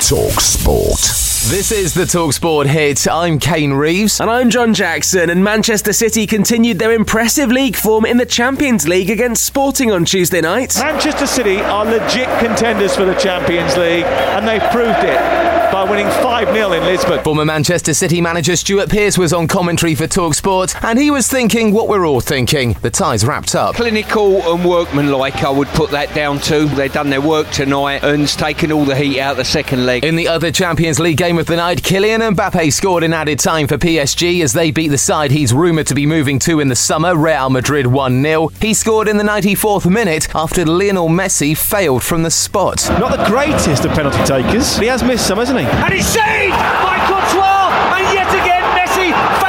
Talk Sport. This is the Talksport hit. I'm Kane Reeves. And I'm John Jackson. And Manchester City continued their impressive league form in the Champions League against Sporting on Tuesday night. Manchester City are legit contenders for the Champions League, and they've proved it by winning 5 0 in Lisbon. Former Manchester City manager Stuart Pearce was on commentary for Talksport, and he was thinking what we're all thinking. The tie's wrapped up. Clinical and workmanlike, I would put that down to. They've done their work tonight and it's taken all the heat out of the second leg. In the other Champions League game of the night, Kylian Mbappe scored in added time for PSG as they beat the side he's rumoured to be moving to in the summer, Real Madrid 1 0. He scored in the 94th minute after Lionel Messi failed from the spot. Not the greatest of penalty takers, but he has missed some, hasn't he? And he's saved by Courtois! And yet again, Messi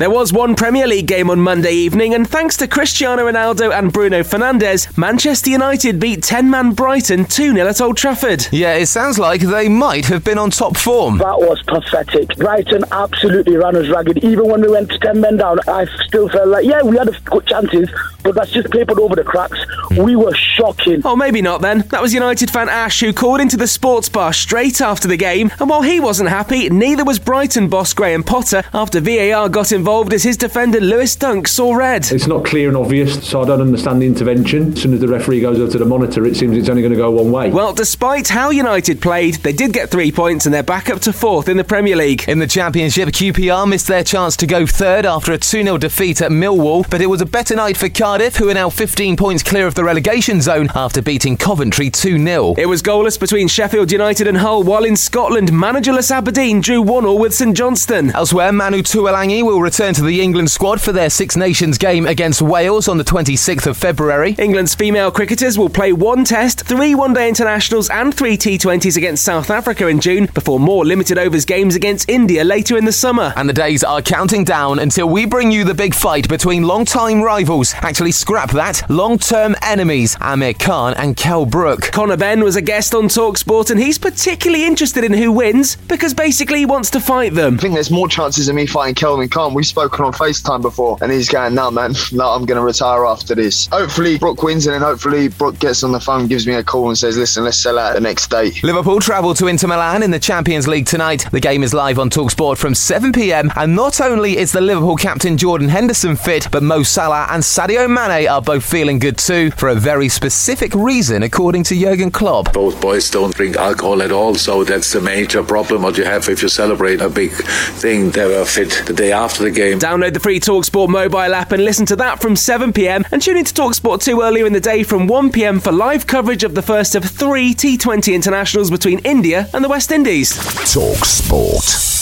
There was one Premier League game on Monday evening, and thanks to Cristiano Ronaldo and Bruno Fernandes, Manchester United beat 10 man Brighton 2 0 at Old Trafford. Yeah, it sounds like they might have been on top form. That was pathetic. Brighton absolutely ran us ragged. Even when we went 10 men down, I still felt like, yeah, we had a good chances, but that's just papered over the cracks. We were shocking. Oh, maybe not then. That was United fan Ash who called into the sports bar straight after the game, and while he wasn't happy, neither was Brighton boss Graham Potter after VAR got involved as his defender Lewis Dunk saw red. It's not clear and obvious, so I don't understand the intervention. As soon as the referee goes over to the monitor, it seems it's only going to go one way. Well, despite how United played, they did get three points and they're back up to fourth in the Premier League. In the Championship, QPR missed their chance to go third after a 2 0 defeat at Millwall, but it was a better night for Cardiff, who are now 15 points clear of the relegation zone after beating Coventry 2 0. It was goalless between Sheffield United and Hull, while in Scotland, managerless Aberdeen drew 1 0 with St Johnstone. Elsewhere, Manu Tuilagi will return to the England squad for their Six Nations game against Wales on the 26th of February. England's female cricketers will play one test, three one day internationals, and three T20s against South Africa in June before more limited overs games against India later in the summer. And the days are counting down until we bring you the big fight between long-time rivals. Actually, scrap that. Long-term enemies, Amir Khan and Kel Brook. Conor Benn was a guest on Talksport, and he's particularly interested in who wins because basically he wants to fight them. I think there's more chances of me fighting Kelvin Khan. We've spoken on FaceTime before, and he's going, no, man, no, I'm going to retire after this. Hopefully, Brook wins, and then hopefully, Brook gets on the phone, gives me a call, and says, listen, let's sell out the next day. Liverpool travel to Inter Milan in the Champions League tonight. The game is live on Talksport from 7 pm, and not only is the Liverpool captain Jordan Henderson fit, but Mo Salah and Sadio Mane are both feeling good too, for a very specific reason, according to Jurgen Klopp. Both boys don't drink alcohol at all, so that's the major problem what you have if you celebrate a big thing. They were fit the day after the game. Download the free Talksport mobile app and listen to that from 7 pm, and tune in into Talksport 2 earlier in the day from 1 pm for live coverage of the first of three T20 internationals between India and the West Indies. Talk Sport.